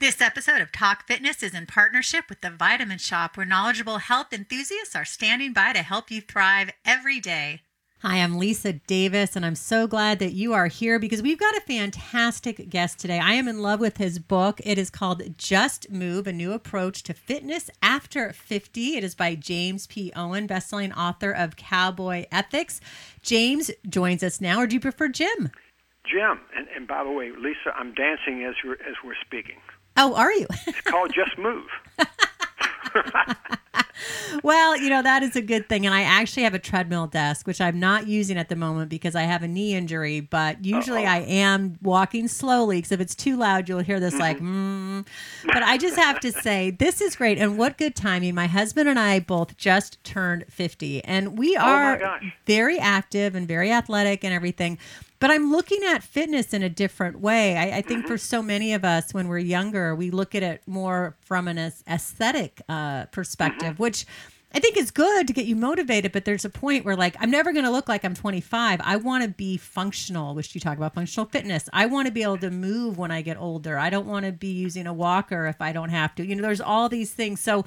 This episode of Talk Fitness is in partnership with the Vitamin Shoppe, where knowledgeable health enthusiasts are standing by to help you thrive every day. Hi, I'm Lisa Davis, and I'm so glad that you are here because we've got a fantastic guest today. I am in love with his book. It is called Just Move A New Approach to Fitness After 50. It is by James P. Owen, bestselling author of Cowboy Ethics. James joins us now, or do you prefer Jim? Jim. And, and by the way, Lisa, I'm dancing as, you're, as we're speaking. Oh, are you? it's called Just Move. well, you know, that is a good thing. And I actually have a treadmill desk, which I'm not using at the moment because I have a knee injury. But usually Uh-oh. I am walking slowly because if it's too loud, you'll hear this mm-hmm. like, mm. But I just have to say, this is great. And what good timing. My husband and I both just turned 50, and we oh are oh very active and very athletic and everything. But I'm looking at fitness in a different way. I, I think mm-hmm. for so many of us, when we're younger, we look at it more from an aesthetic uh, perspective, mm-hmm. which I think is good to get you motivated. But there's a point where, like, I'm never going to look like I'm 25. I want to be functional, which you talk about functional fitness. I want to be able to move when I get older. I don't want to be using a walker if I don't have to. You know, there's all these things. So,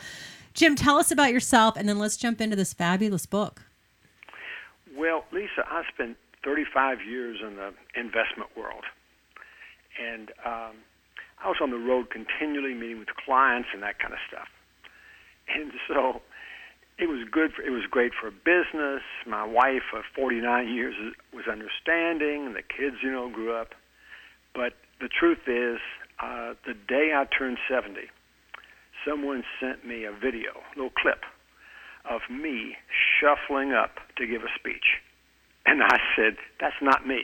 Jim, tell us about yourself, and then let's jump into this fabulous book. Well, Lisa, I spent 35 years in the investment world. And um, I was on the road continually meeting with clients and that kind of stuff. And so it was good. For, it was great for business. My wife of 49 years was understanding, and the kids, you know, grew up. But the truth is, uh, the day I turned 70, someone sent me a video, a little clip, of me shuffling up to give a speech. And I said, That's not me.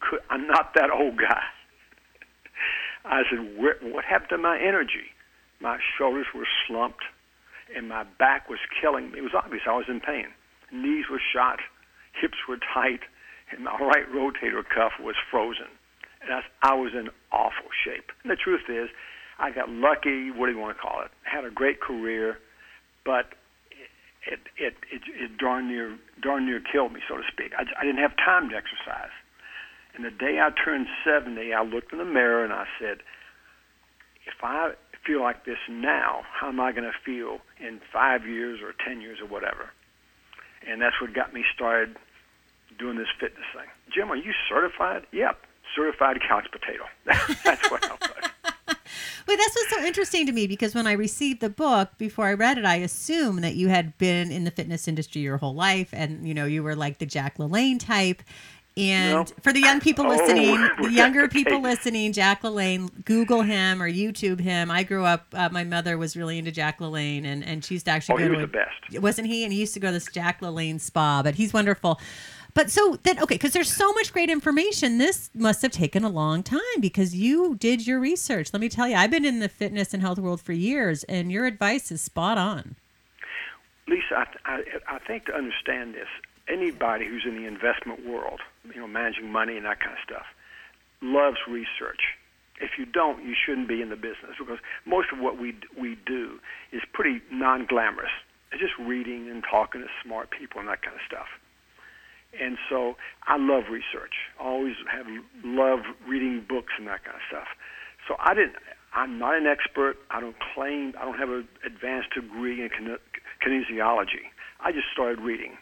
Could, I'm not that old guy. I said, What happened to my energy? My shoulders were slumped and my back was killing me. It was obvious I was in pain. Knees were shot, hips were tight, and my right rotator cuff was frozen. And I, I was in awful shape. And the truth is, I got lucky, what do you want to call it? Had a great career, but it it it, it darn near darn near killed me, so to speak. I, I didn't have time to exercise. And the day I turned 70, I looked in the mirror and I said, if I feel like this now, how am I going to feel in five years or 10 years or whatever? And that's what got me started doing this fitness thing. Jim, are you certified? Yep, certified couch potato. that's what I was. Wait, that's what's so interesting to me because when I received the book before I read it, I assumed that you had been in the fitness industry your whole life, and you know you were like the Jack LaLanne type. And nope. for the young people oh, listening, oh, the younger people listening, Jack LaLanne, Google him or YouTube him. I grew up. Uh, my mother was really into Jack LaLanne, and and she used to actually oh, go to a, the best. Wasn't he? And he used to go to this Jack LaLanne spa, but he's wonderful. But so then, okay, because there's so much great information, this must have taken a long time because you did your research. Let me tell you, I've been in the fitness and health world for years, and your advice is spot on. Lisa, I, I, I think to understand this, anybody who's in the investment world, you know, managing money and that kind of stuff, loves research. If you don't, you shouldn't be in the business because most of what we we do is pretty non-glamorous. It's just reading and talking to smart people and that kind of stuff. And so I love research. I always have loved reading books and that kind of stuff. So I didn't. I'm not an expert. I don't claim. I don't have an advanced degree in kinesiology. I just started reading.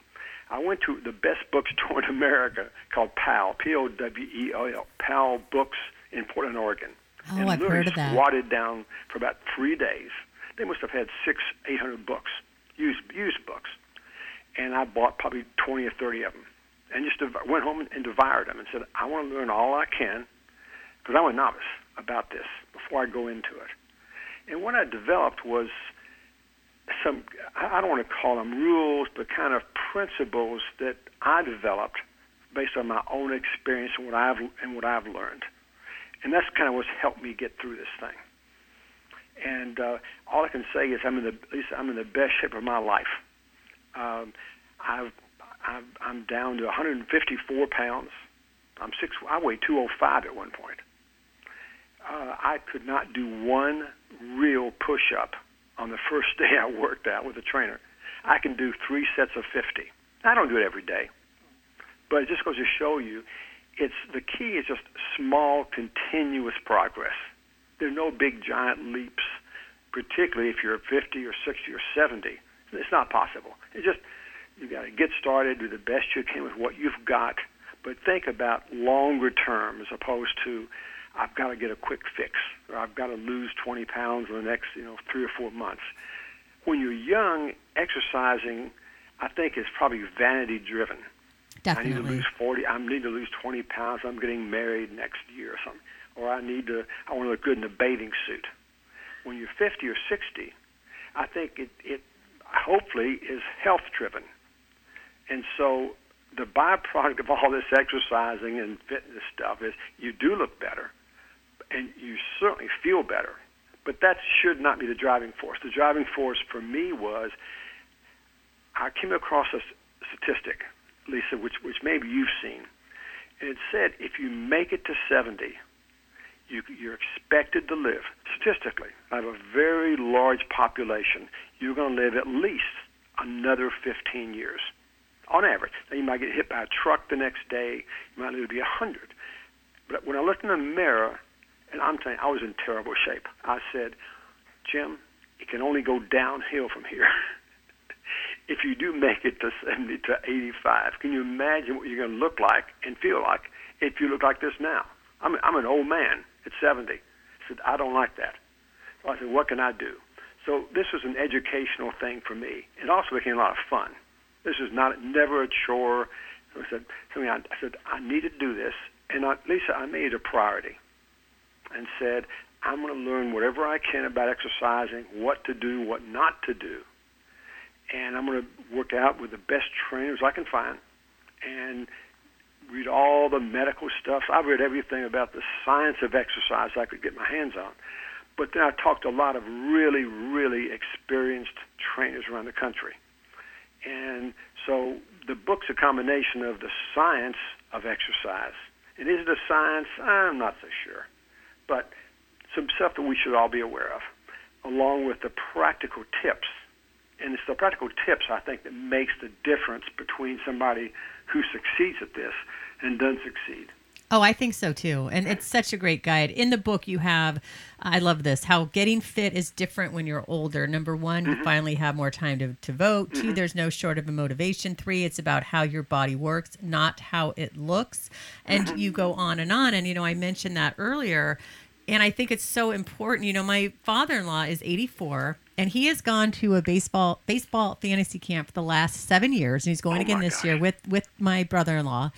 I went to the best bookstore in America called Powell's, P-O-W-E-L-L, Powell's Books in Portland, Oregon. Oh, and I've heard of that. Squatted down for about three days. They must have had six, eight hundred books, used used books, and I bought probably twenty or thirty of them and just went home and devoured them and said, I want to learn all I can because I'm a novice about this before I go into it. And what I developed was some, I don't want to call them rules, but kind of principles that I developed based on my own experience and what I've, and what I've learned. And that's kind of what's helped me get through this thing. And uh, all I can say is I'm in the, at least I'm in the best shape of my life. Um, I've I'm, I'm down to 154 pounds. I'm six. I weighed 205 at one point. Uh, I could not do one real push-up on the first day I worked out with a trainer. I can do three sets of 50. I don't do it every day, but it just goes to show you, it's the key is just small, continuous progress. There are no big giant leaps, particularly if you're 50 or 60 or 70. It's not possible. It's just you got to get started, do the best you can with what you've got, but think about longer term as opposed to I've got to get a quick fix or I've got to lose 20 pounds in the next you know three or four months. When you're young, exercising, I think, is probably vanity driven. Definitely. I need to lose 40. I need to lose 20 pounds. I'm getting married next year or something. Or I need to. I want to look good in a bathing suit. When you're 50 or 60, I think it, it hopefully is health driven. And so the byproduct of all this exercising and fitness stuff is you do look better, and you certainly feel better. But that should not be the driving force. The driving force for me was I came across a statistic, Lisa, which which maybe you've seen, and it said if you make it to 70, you, you're expected to live statistically. I have a very large population. You're going to live at least another 15 years on average. Now you might get hit by a truck the next day. You might live to be 100. But when I looked in the mirror, and I'm telling you, I was in terrible shape. I said, Jim, it can only go downhill from here. if you do make it to 70 to 85, can you imagine what you're going to look like and feel like if you look like this now? I'm, I'm an old man at 70. I said, I don't like that. So I said, what can I do? So this was an educational thing for me. It also became a lot of fun. This is not never a chore. So I said, something I, I said, I need to do this. And I, Lisa, I made it a priority and said, I'm going to learn whatever I can about exercising, what to do, what not to do. And I'm going to work out with the best trainers I can find and read all the medical stuff. I've read everything about the science of exercise I could get my hands on. But then I talked to a lot of really, really experienced trainers around the country. And so the book's a combination of the science of exercise. And is it a science? I'm not so sure. But some stuff that we should all be aware of, along with the practical tips. And it's the practical tips, I think, that makes the difference between somebody who succeeds at this and doesn't succeed. Oh, I think so too. And it's such a great guide. In the book, you have, I love this, how getting fit is different when you're older. Number one, mm-hmm. you finally have more time to, to vote. Mm-hmm. Two, there's no short of a motivation. Three, it's about how your body works, not how it looks. And mm-hmm. you go on and on. And, you know, I mentioned that earlier. And I think it's so important. You know, my father in law is 84 and he has gone to a baseball baseball fantasy camp for the last seven years, and he's going oh again this gosh. year with with my brother in law.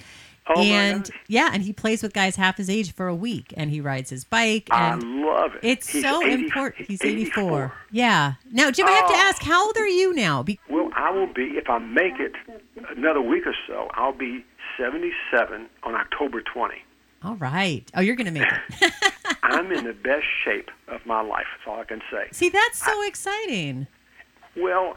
Oh and yeah, and he plays with guys half his age for a week, and he rides his bike. And I love it. It's he's so 80, important. He's 84. 84. Yeah. Now, Jim, I have to oh. ask, how old are you now? Be- well, I will be if I make it another week or so. I'll be 77 on October 20. All right. Oh, you're going to make it. I'm in the best shape of my life. That's all I can say. See, that's so I, exciting. Well,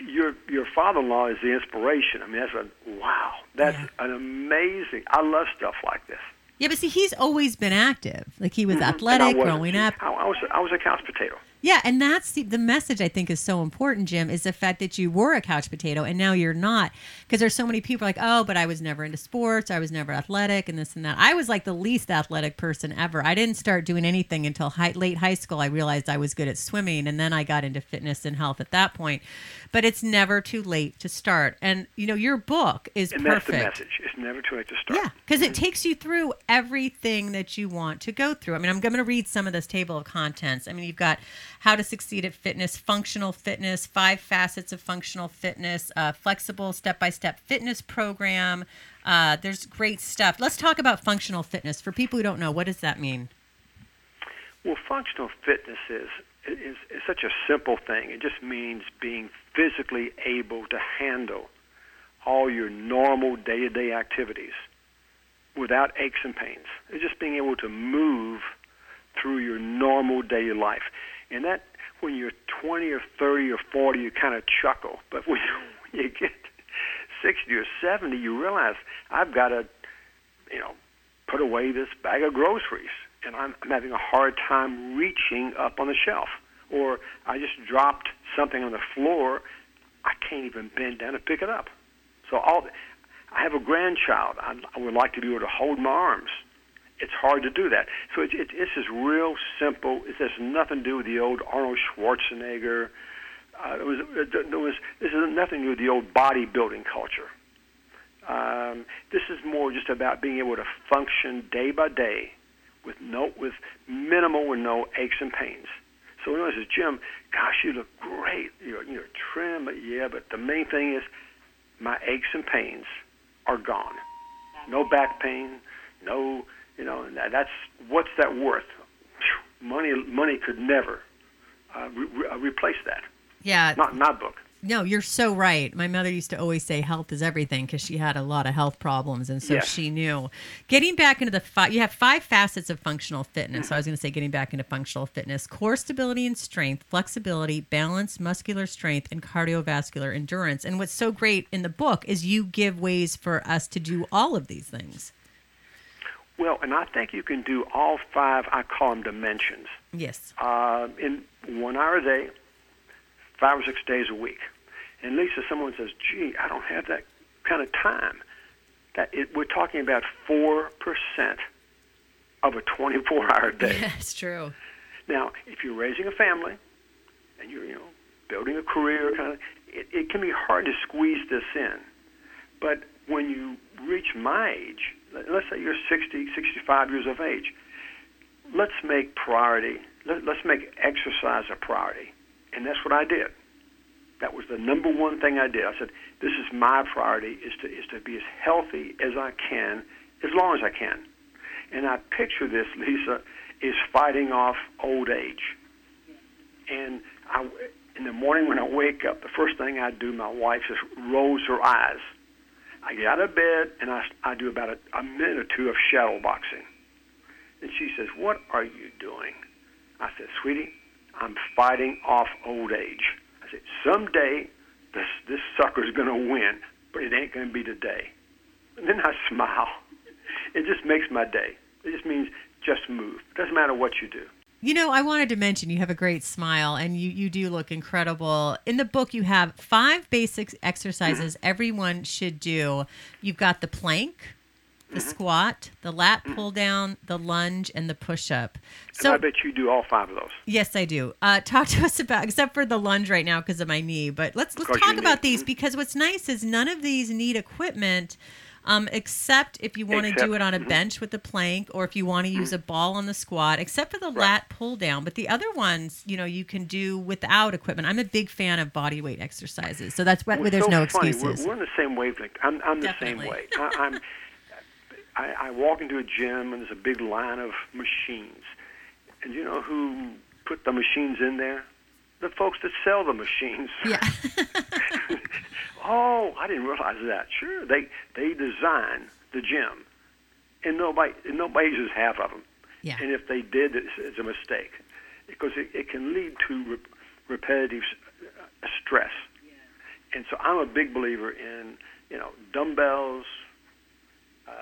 your your father-in-law is the inspiration. I mean, that's a wow. That's yeah. an amazing. I love stuff like this. Yeah, but see, he's always been active. Like he was mm-hmm. athletic growing up. I, I was I was a couch potato. Yeah, and that's the, the message I think is so important, Jim, is the fact that you were a couch potato and now you're not. Because there's so many people like, oh, but I was never into sports. I was never athletic and this and that. I was like the least athletic person ever. I didn't start doing anything until high, late high school. I realized I was good at swimming and then I got into fitness and health at that point. But it's never too late to start. And, you know, your book is and perfect. that's the message. It's never too late to start. Yeah, because it takes you through everything that you want to go through. I mean, I'm going to read some of this table of contents. I mean, you've got how to succeed at fitness, functional fitness, five facets of functional fitness, uh, flexible step by step fitness program. Uh, there's great stuff. Let's talk about functional fitness. For people who don't know, what does that mean? Well, functional fitness is, is, is such a simple thing. It just means being physically able to handle all your normal day to day activities without aches and pains. It's just being able to move through your normal daily life. And that, when you're 20 or 30 or 40, you kind of chuckle. But when you, get 60 or 70, you realize I've got to, you know, put away this bag of groceries, and I'm, I'm having a hard time reaching up on the shelf. Or I just dropped something on the floor, I can't even bend down to pick it up. So all, I have a grandchild. I, I would like to be able to hold my arms it's hard to do that. So it, it, it's just real simple. It has nothing to do with the old Arnold Schwarzenegger. Uh, it was, it, was, this has nothing to do with the old bodybuilding culture. Um, this is more just about being able to function day by day with no with minimal and no aches and pains. So when I says, Jim, gosh, you look great. You're you're trim, but yeah, but the main thing is my aches and pains are gone. No back pain, no, you know, and that's what's that worth? Money, money could never uh, re- uh, replace that. Yeah, not not book. No, you're so right. My mother used to always say health is everything because she had a lot of health problems, and so Yes. she knew. Getting back into the five, you have five facets of functional fitness. So I was going to say getting back into functional fitness: core stability and strength, flexibility, balance, muscular strength, and cardiovascular endurance. And what's so great in the book is you give ways for us to do all of these things. Well, and I think you can do all five. I call them dimensions Yes. uh, in one hour a day, five or six days a week. And Lisa, someone says, "Gee, I don't have that kind of time." That it, we're talking about four percent of a 24-hour day. That's true. Now, if you're raising a family and you're, you know, building a career, kind of, it, it can be hard to squeeze this in. But when you reach my age, let's say you're 60, 65 years of age, let's make priority, let, let's make exercise a priority. And that's what I did. That was the number one thing I did. I said, this is my priority, is to, is to be as healthy as I can, as long as I can. And I picture this, Lisa, is fighting off old age. And I, in the morning when I wake up, the first thing I do, my wife just rolls her eyes. I get out of bed and I, I do about a, a minute or two of shadow boxing. And she says, What are you doing? I said, Sweetie, I'm fighting off old age. I said, Someday this, this sucker's going to win, but it ain't going to be today. And then I smile. It just makes my day. It just means just move. It doesn't matter what you do. You know, I wanted to mention you have a great smile and you, you do look incredible. In the book, you have five basic exercises mm-hmm. everyone should do. You've got the plank, the mm-hmm. squat, the lat mm-hmm. pull down, the lunge, and the push up. and I bet you do all five of those. yes, I do. Uh, talk to us about, except for the lunge right now because of my knee, but let's let's Because talk about these because what's nice is none of these need equipment. Um, except if you want to do it on a mhm. bench with a plank or if you want to use a ball on the squat, except for the Right. lat pull down. But the other ones, you know, you can do without equipment. I'm a big fan of body weight exercises. So that's why Well, there's so no excuses. We're, we're on the same wavelength. I'm, I'm the Definitely. same way. I, I'm. I, I walk into a gym and there's a big line of machines, and you know who put the machines in there? The folks that sell the machines. yeah. oh, I didn't realize that. Sure, they they design the gym, and nobody and nobody uses half of them. yeah. And if they did, it's, it's a mistake because it, it can lead to re- repetitive uh, stress. And so I'm a big believer in, you know, dumbbells. Uh,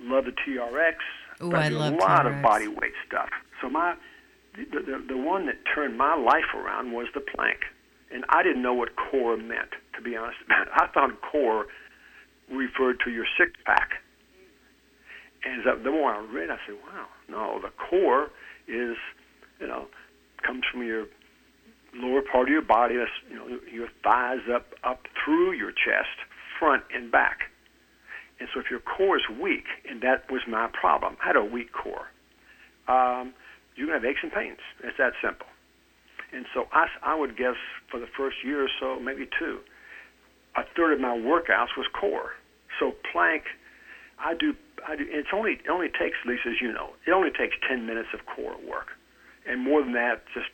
love the TRX. Ooh, I do love a lot TRX. of body weight stuff. So my the, the the one that turned my life around was the plank, and I didn't know what core meant. To be honest, I thought core referred to your six pack. And the more I read, I said, "Wow, no, the core is, you know, comes from your lower part of your body. That's you know your thighs up up through your chest, front and back. And so if your core is weak, and that was my problem, I had a weak core. Um, you're gonna have aches and pains. It's that simple. And so I, I would guess for the first year or so, maybe two, a third of my workouts was core. So plank, I do. I do. It's only it only takes, Lisa, as you know, it only takes 10 minutes of core work, and more than that, just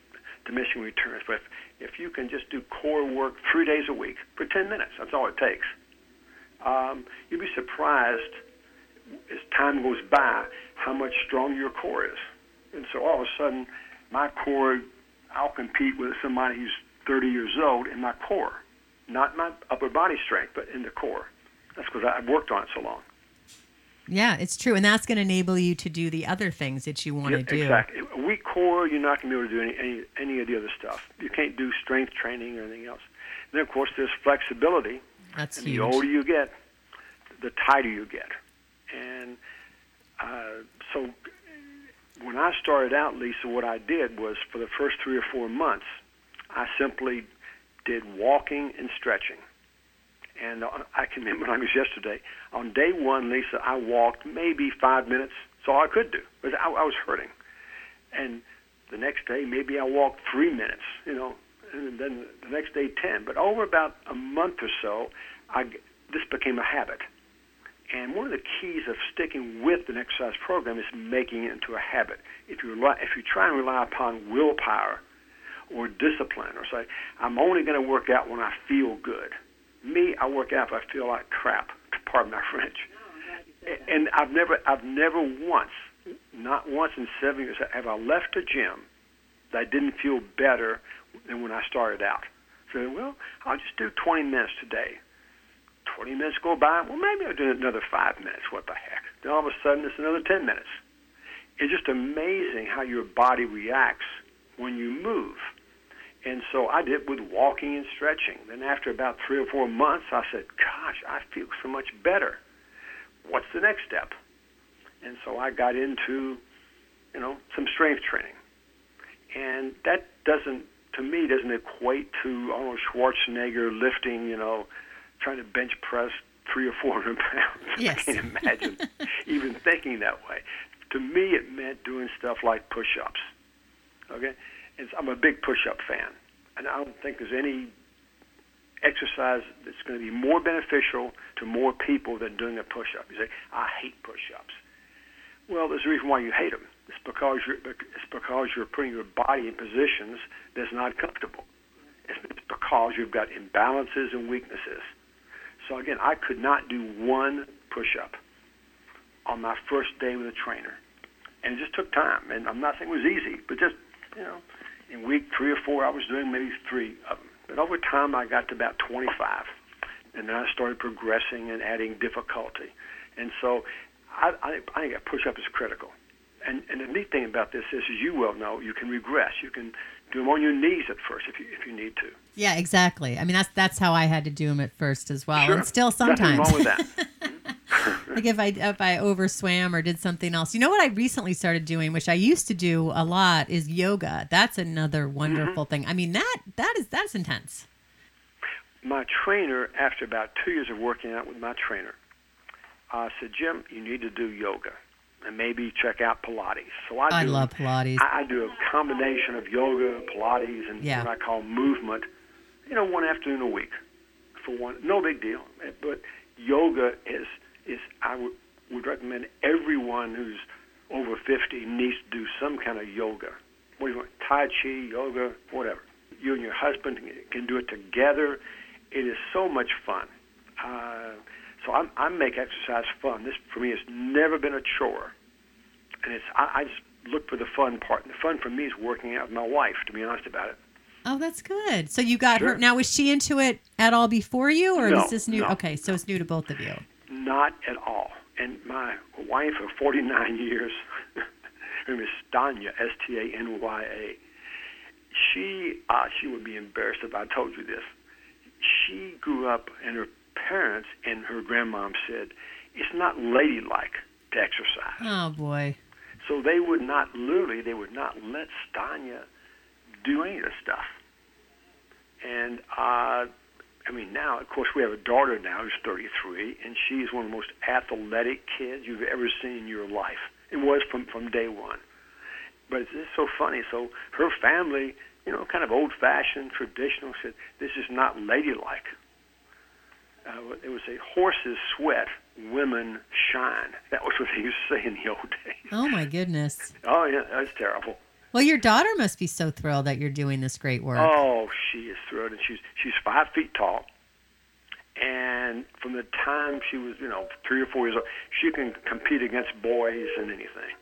diminishing returns. But if, if you can just do core work three days a week for 10 minutes, that's all it takes. Um, you'd be surprised as time goes by how much stronger your core is. And so all of a sudden, my core, I'll compete with somebody who's 30 years old in my core, not my upper body strength, but in the core. That's because I've worked on it so long. Yeah, it's true. And that's going to enable you to do the other things that you want to Yeah, do. Exactly. A weak core, you're not going to be able to do any, any any of the other stuff. You can't do strength training or anything else. then of course there's flexibility. That's and huge. the older you get, the tighter you get. And uh, so when I started out, Lisa, what I did was for the first three or four months, I simply did walking and stretching. And I can remember when I was yesterday. On day one, Lisa, I walked maybe five minutes. That's all I could do. But I, I was hurting. And the next day, maybe I walked three minutes. You know, and then the next day, ten. But over about a month or so, I this became a habit. And one of the keys of sticking with an exercise program is making it into a habit. If you rely, if you try and rely upon willpower or discipline, or say, I'm only going to work out when I feel good. Me, I work out if I feel like crap. Pardon my French. And I've never, I've never once, not once in seven years, have I left a gym that I didn't feel better than when I started out. So, well, I'll just do 20 minutes today. 20 minutes go by, well, maybe I'll do another five minutes. What the heck? Then all of a sudden, it's another 10 minutes. It's just amazing how your body reacts when you move. And so I did with walking and stretching. Then after about three or four months, I said, gosh, I feel so much better. What's the next step? And so I got into, you know, some strength training. And that doesn't, to me, doesn't equate to Arnold Schwarzenegger lifting, you know, trying to bench press three or four hundred pounds. Yes. I can't imagine even thinking that way. To me, it meant doing stuff like push-ups. Okay, and I'm a big push-up fan, and I don't think there's any exercise that's going to be more beneficial to more people than doing a push-up. You say, I hate push-ups. Well, there's a reason why you hate them. It's because you're it's because you're putting your body in positions that's not comfortable. It's because you've got imbalances and weaknesses. So again, I could not do one push-up on my first day with a trainer, and it just took time. And I'm not saying it was easy, but just you know, in week three or four, I was doing maybe three of them. But over time, I got to about 25, and then I started progressing and adding difficulty. And so, I, I, I think a push-up is critical. And, and the neat thing about this is, as you well know, you can regress. You can do them on your knees at first if you if you need to. Yeah, exactly. I mean, that's that's how I had to do them at first as well, Sure. and still Nothing sometimes. wrong with that. like if I if I overswam or did something else. You know what I recently started doing, which I used to do a lot, is yoga. That's another wonderful thing. I mean that that is that's intense. my trainer, after about two years of working out with my trainer, uh, said, Jim, you need to do yoga and maybe check out Pilates. So I, I do, love Pilates. I, I do a combination of yoga, Pilates, and Yeah. what I call movement. You know, one afternoon a week for one. No big deal. But yoga is is I would would recommend everyone who's over 50 needs to do some kind of yoga. What do you want? Tai Chi, yoga, whatever. You and your husband can do it together. It is so much fun. Uh, so I, I make exercise fun. This for me has never been a chore, and it's I, I just look for the fun part. And the fun for me is working out with my wife. To be honest about it. Oh, that's good. So you got her now. Was she into it at all before you, or No, is this new? no. Okay, so it's new to both of you. Not at all. And my wife of 49 years, her name is Stanya, S-T-A-N-Y-A. She, uh, she would be embarrassed if I told you this. She grew up, and her parents and her grandmom said, it's not ladylike to exercise. Oh boy. So they would not, literally, they would not let Stanya do any of this stuff. And uh, I mean, now, of course, we have a daughter now who's 33, and she's one of the most athletic kids you've ever seen in your life. It was from from day one. But it's just so funny. So her family, you know, kind of old-fashioned, traditional, said this is not ladylike. Uh, it would say horses sweat, women shine. That was what they used to say in the old days. Oh my goodness. Oh yeah, that's terrible. Well, your daughter must be so thrilled that you're doing this great work. Oh, she is thrilled, and she's she's five feet tall. And from the time she was, you know, three or four years old, she can compete against boys and anything.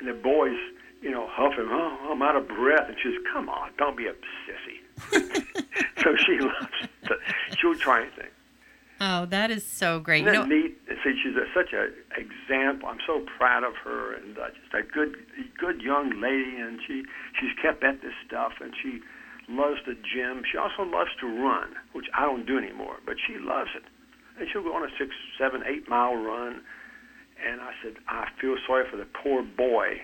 And the boys, you know, huffing, oh, I'm out of breath, and she says, "Come on, don't be a sissy." so she loves. To, she'll try anything. Oh, that is so great. Isn't You that know, neat? See, she's a, such an example. I'm so proud of her, and uh, just a good, good young lady. And she, she's kept at this stuff, and she loves the gym. She also loves to run, which I don't do anymore, but she loves it. And she'll go on a six, seven, eight mile run, And I said, I feel sorry for the poor boy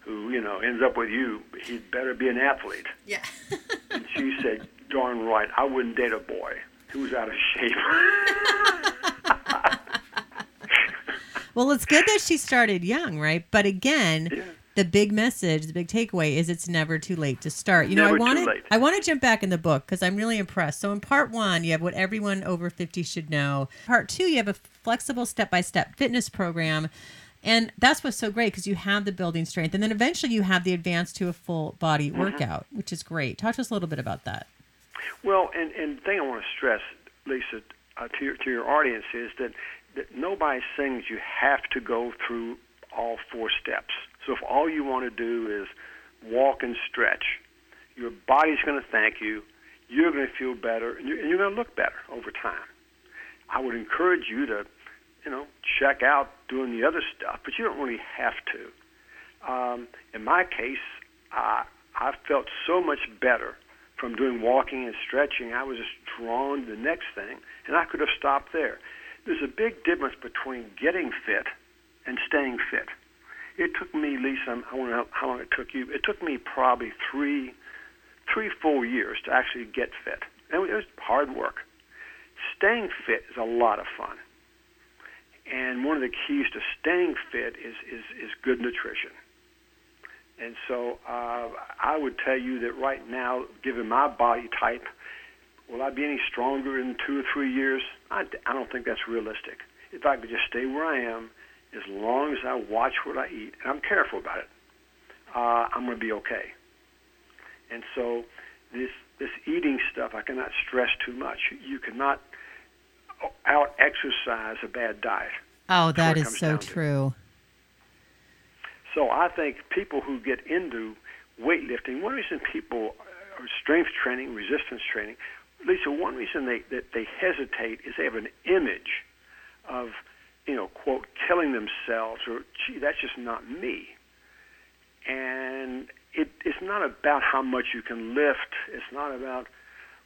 who, you know, ends up with you. He'd better be an athlete. Yeah. and she said, darn right, I wouldn't date a boy who was out of shape. well, it's good that she started young, right? But again, Yeah. the big message, the big takeaway is it's never too late to start. You know, I too want to. I want to jump back in the book because I'm really impressed. So in part one, you have what everyone over 50 should know. Part two, you have a flexible step-by-step fitness program. And that's what's so great because you have the building strength, and then eventually you have the advance to a full body Mm-hmm. workout, which is great. Talk to us a little bit about that. Well, and and the thing I want to stress, Lisa, uh, to your to your audience is that that nobody sings you have to go through all four steps. So if all you want to do is walk and stretch, your body's going to thank you. You're going to feel better, and you're, and you're going to look better over time. I would encourage you to, you know, check out doing the other stuff, but you don't really have to. Um, in my case, uh, I felt so much better from doing walking and stretching. I was just drawn to the next thing, and I could have stopped there. There's a big difference between getting fit and staying fit. It took me, Lisa, I don't know how long it took you. It took me probably three, three, four years to actually get fit, and it was hard work. Staying fit is a lot of fun, and one of the keys to staying fit is is, is good nutrition. And so uh, I would tell you that right now, given my body type, will I be any stronger in two or three years? I, I don't think that's realistic. If I could just stay where I am, as long as I watch what I eat, and I'm careful about it, uh, I'm going to be okay. And so this this eating stuff, I cannot stress too much. You cannot out exercise a bad diet. Oh, that is so true. to. So I think people who get into weightlifting, one reason people or strength training, resistance training, Lisa, one reason they that they hesitate is they have an image of, you know, quote, killing themselves or gee, that's just not me. And it, it's not about how much you can lift. It's not about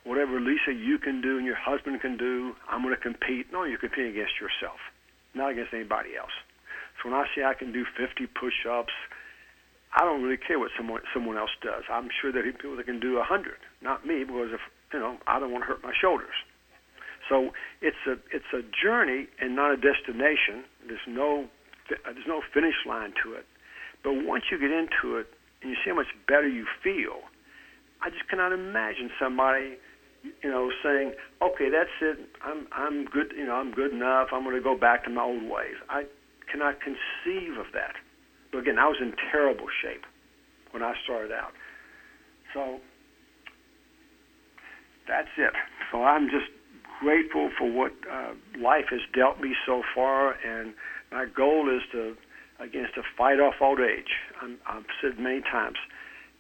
whatever Lisa you can do and your husband can do. I'm going to compete. No, you're competing against yourself, not against anybody else. So when I say I can do 50 push-ups, I don't really care what someone someone else does. I'm sure there are people that can do 100, not me, because if you know I don't want to hurt my shoulders. So it's a it's a journey and not a destination. There's no there's no finish line to it. But once you get into it and you see how much better you feel, I just cannot imagine somebody you know, saying, "Okay, that's it. I'm I'm good. You know, I'm good enough. I'm going to go back to my old ways." I cannot conceive of that. But again, I was in terrible shape when I started out. So that's it. So I'm just grateful for what uh, life has dealt me so far, and my goal is to, again, is to fight off old age. I'm, I've said many times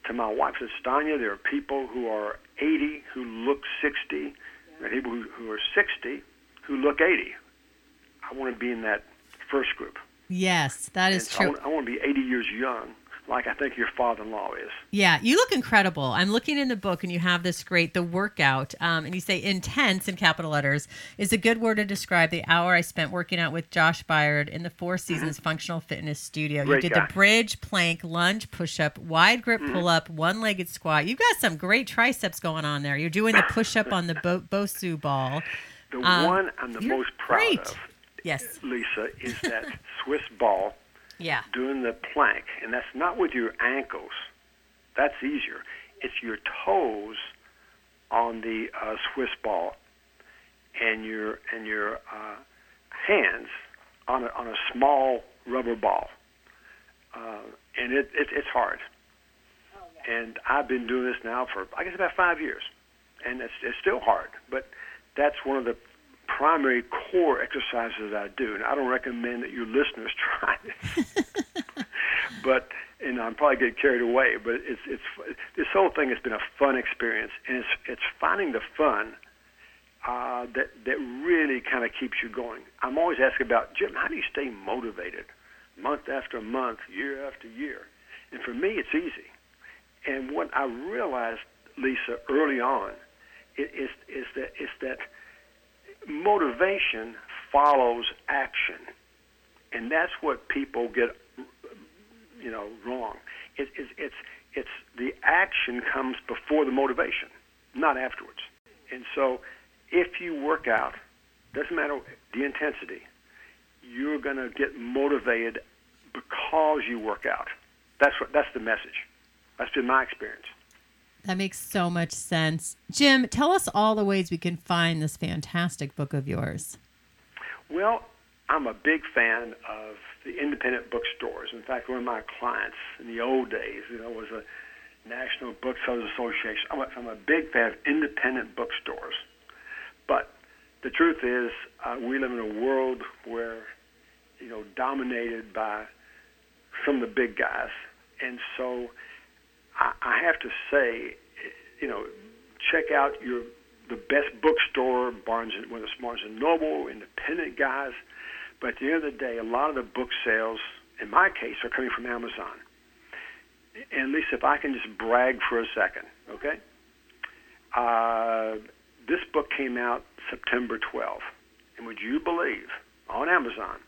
to my wife, said, Stanya, there are people who are 80 who look 60, and people who, who are 60 who look 80. I want to be in that first group. Yes, that is so I true. want, I want to be 80 years young, like I think your father-in-law is. Yeah, you look incredible. I'm looking in the book, and you have this great the workout, um, and you say intense in capital letters is a good word to describe the hour I spent working out with Josh Byard in the Four Seasons Functional Fitness Studio. Great you did guy. the bridge, plank, lunge, push up, wide grip pull up, one legged squat. You've got some great triceps going on there. You're doing the push up on the Bo- Bosu ball. The Um, one I'm the most proud great. of, Yes. Lisa, is that Swiss ball Yeah. doing the plank, and that's not with your ankles. That's easier. It's your toes on the uh, Swiss ball, and your and your uh, hands on a, on a small rubber ball, uh, and it, it it's hard. And I've been doing this now for I guess about five years, and it's it's still hard, but that's one of the primary core exercises that I do, and I don't recommend that your listeners try it. but and I'm probably getting carried away, but it's it's this whole thing has been a fun experience, and it's it's finding the fun uh, that that really kind of keeps you going. I'm always asking about Jim, how do you stay motivated month after month, year after year? And for me, it's easy. And what I realized, Lisa, early on, is is that is that motivation follows action. and that's what people get, you know, wrong. It, it, it's it's the action comes before the motivation, not afterwards. And so, if you work out, doesn't matter the intensity, you're going to get motivated because you work out. That's what that's the message. That's been my experience. That makes so much sense. Jim, tell us all the ways we can find this fantastic book of yours. Well, I'm a big fan of the independent bookstores. In fact, one of my clients in the old days, you know, was a National Booksellers Association. I'm a, big fan of independent bookstores. But the truth is, uh, we live in a world where, you know, dominated by some of the big guys. And so I, have to say, you know, check out your the best bookstore, Barnes and whether it's Barnes and Noble, independent guys. But at the end of the day, a lot of the book sales, in my case, are coming from Amazon. And least if I can just brag for a second, okay? Uh, this book came out September 12th. And would you believe, on Amazon,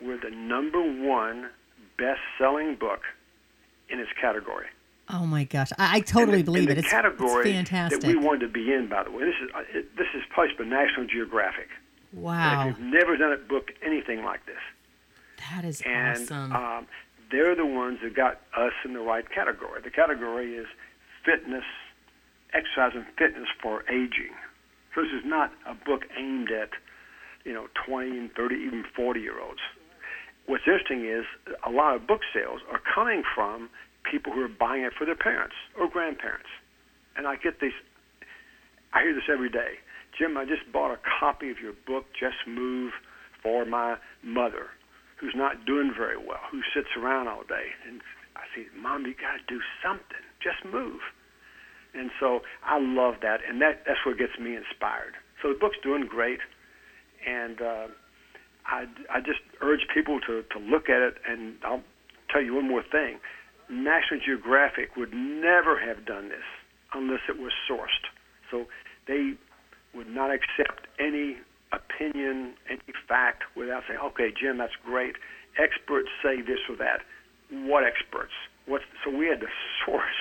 we're the number one best selling book in its category. Oh my gosh, I, I totally the, believe it. It's, category it's fantastic. that we wanted to be in, by the way. This is uh, it, this is published by National Geographic. wow, And if you've never done a book anything like this, that is and awesome. um, they're the ones that got us in the right category. The category is fitness, exercise and fitness for aging. So this is not a book aimed at, you know, 20 and 30, even 40 year olds. What's interesting is a lot of book sales are coming from people who are buying it for their parents or grandparents. And I get these, I hear this every day. Jim, I just bought a copy of your book, Just Move, for my mother, who's not doing very well, who sits around all day. And I say, Mom, you got to do something. Just move. And so I love that, and that that's what gets me inspired. So the book's doing great, and uh, I I just urge people to to look at it. And I'll tell you one more thing: National Geographic would never have done this unless it was sourced. So they would not accept any opinion, any fact without saying, "Okay, Jim, that's great. Experts say this or that." What experts? What's so we had to source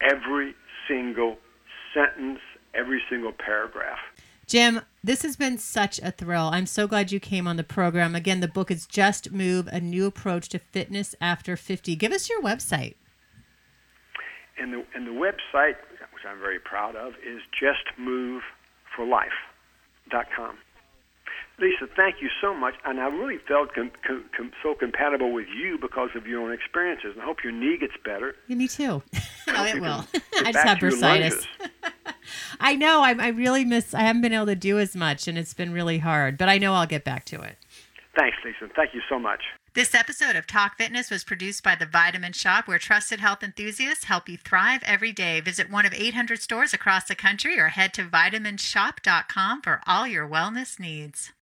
every single sentence, every single paragraph. Jim, this has been such a thrill. I'm so glad you came on the program. Again, the book is Just Move: A New Approach to Fitness After 50. Give us your website. And the and the website, which I'm very proud of, is justmoveforlife.com. Lisa, thank you so much, and I really felt com- com- com- so compatible with you because of your own experiences. And I hope your knee gets better. Yeah, me too. oh, it will. I just have bursitis. lunges. I know. I, I really miss. I haven't been able to do as much, and it's been really hard. But I know I'll get back to it. Thanks, Lisa. Thank you so much. This episode of Talk Fitness was produced by The Vitamin Shoppe, where trusted health enthusiasts help you thrive every day. Visit one of 800 stores across the country or head to vitaminshoppe.com for all your wellness needs.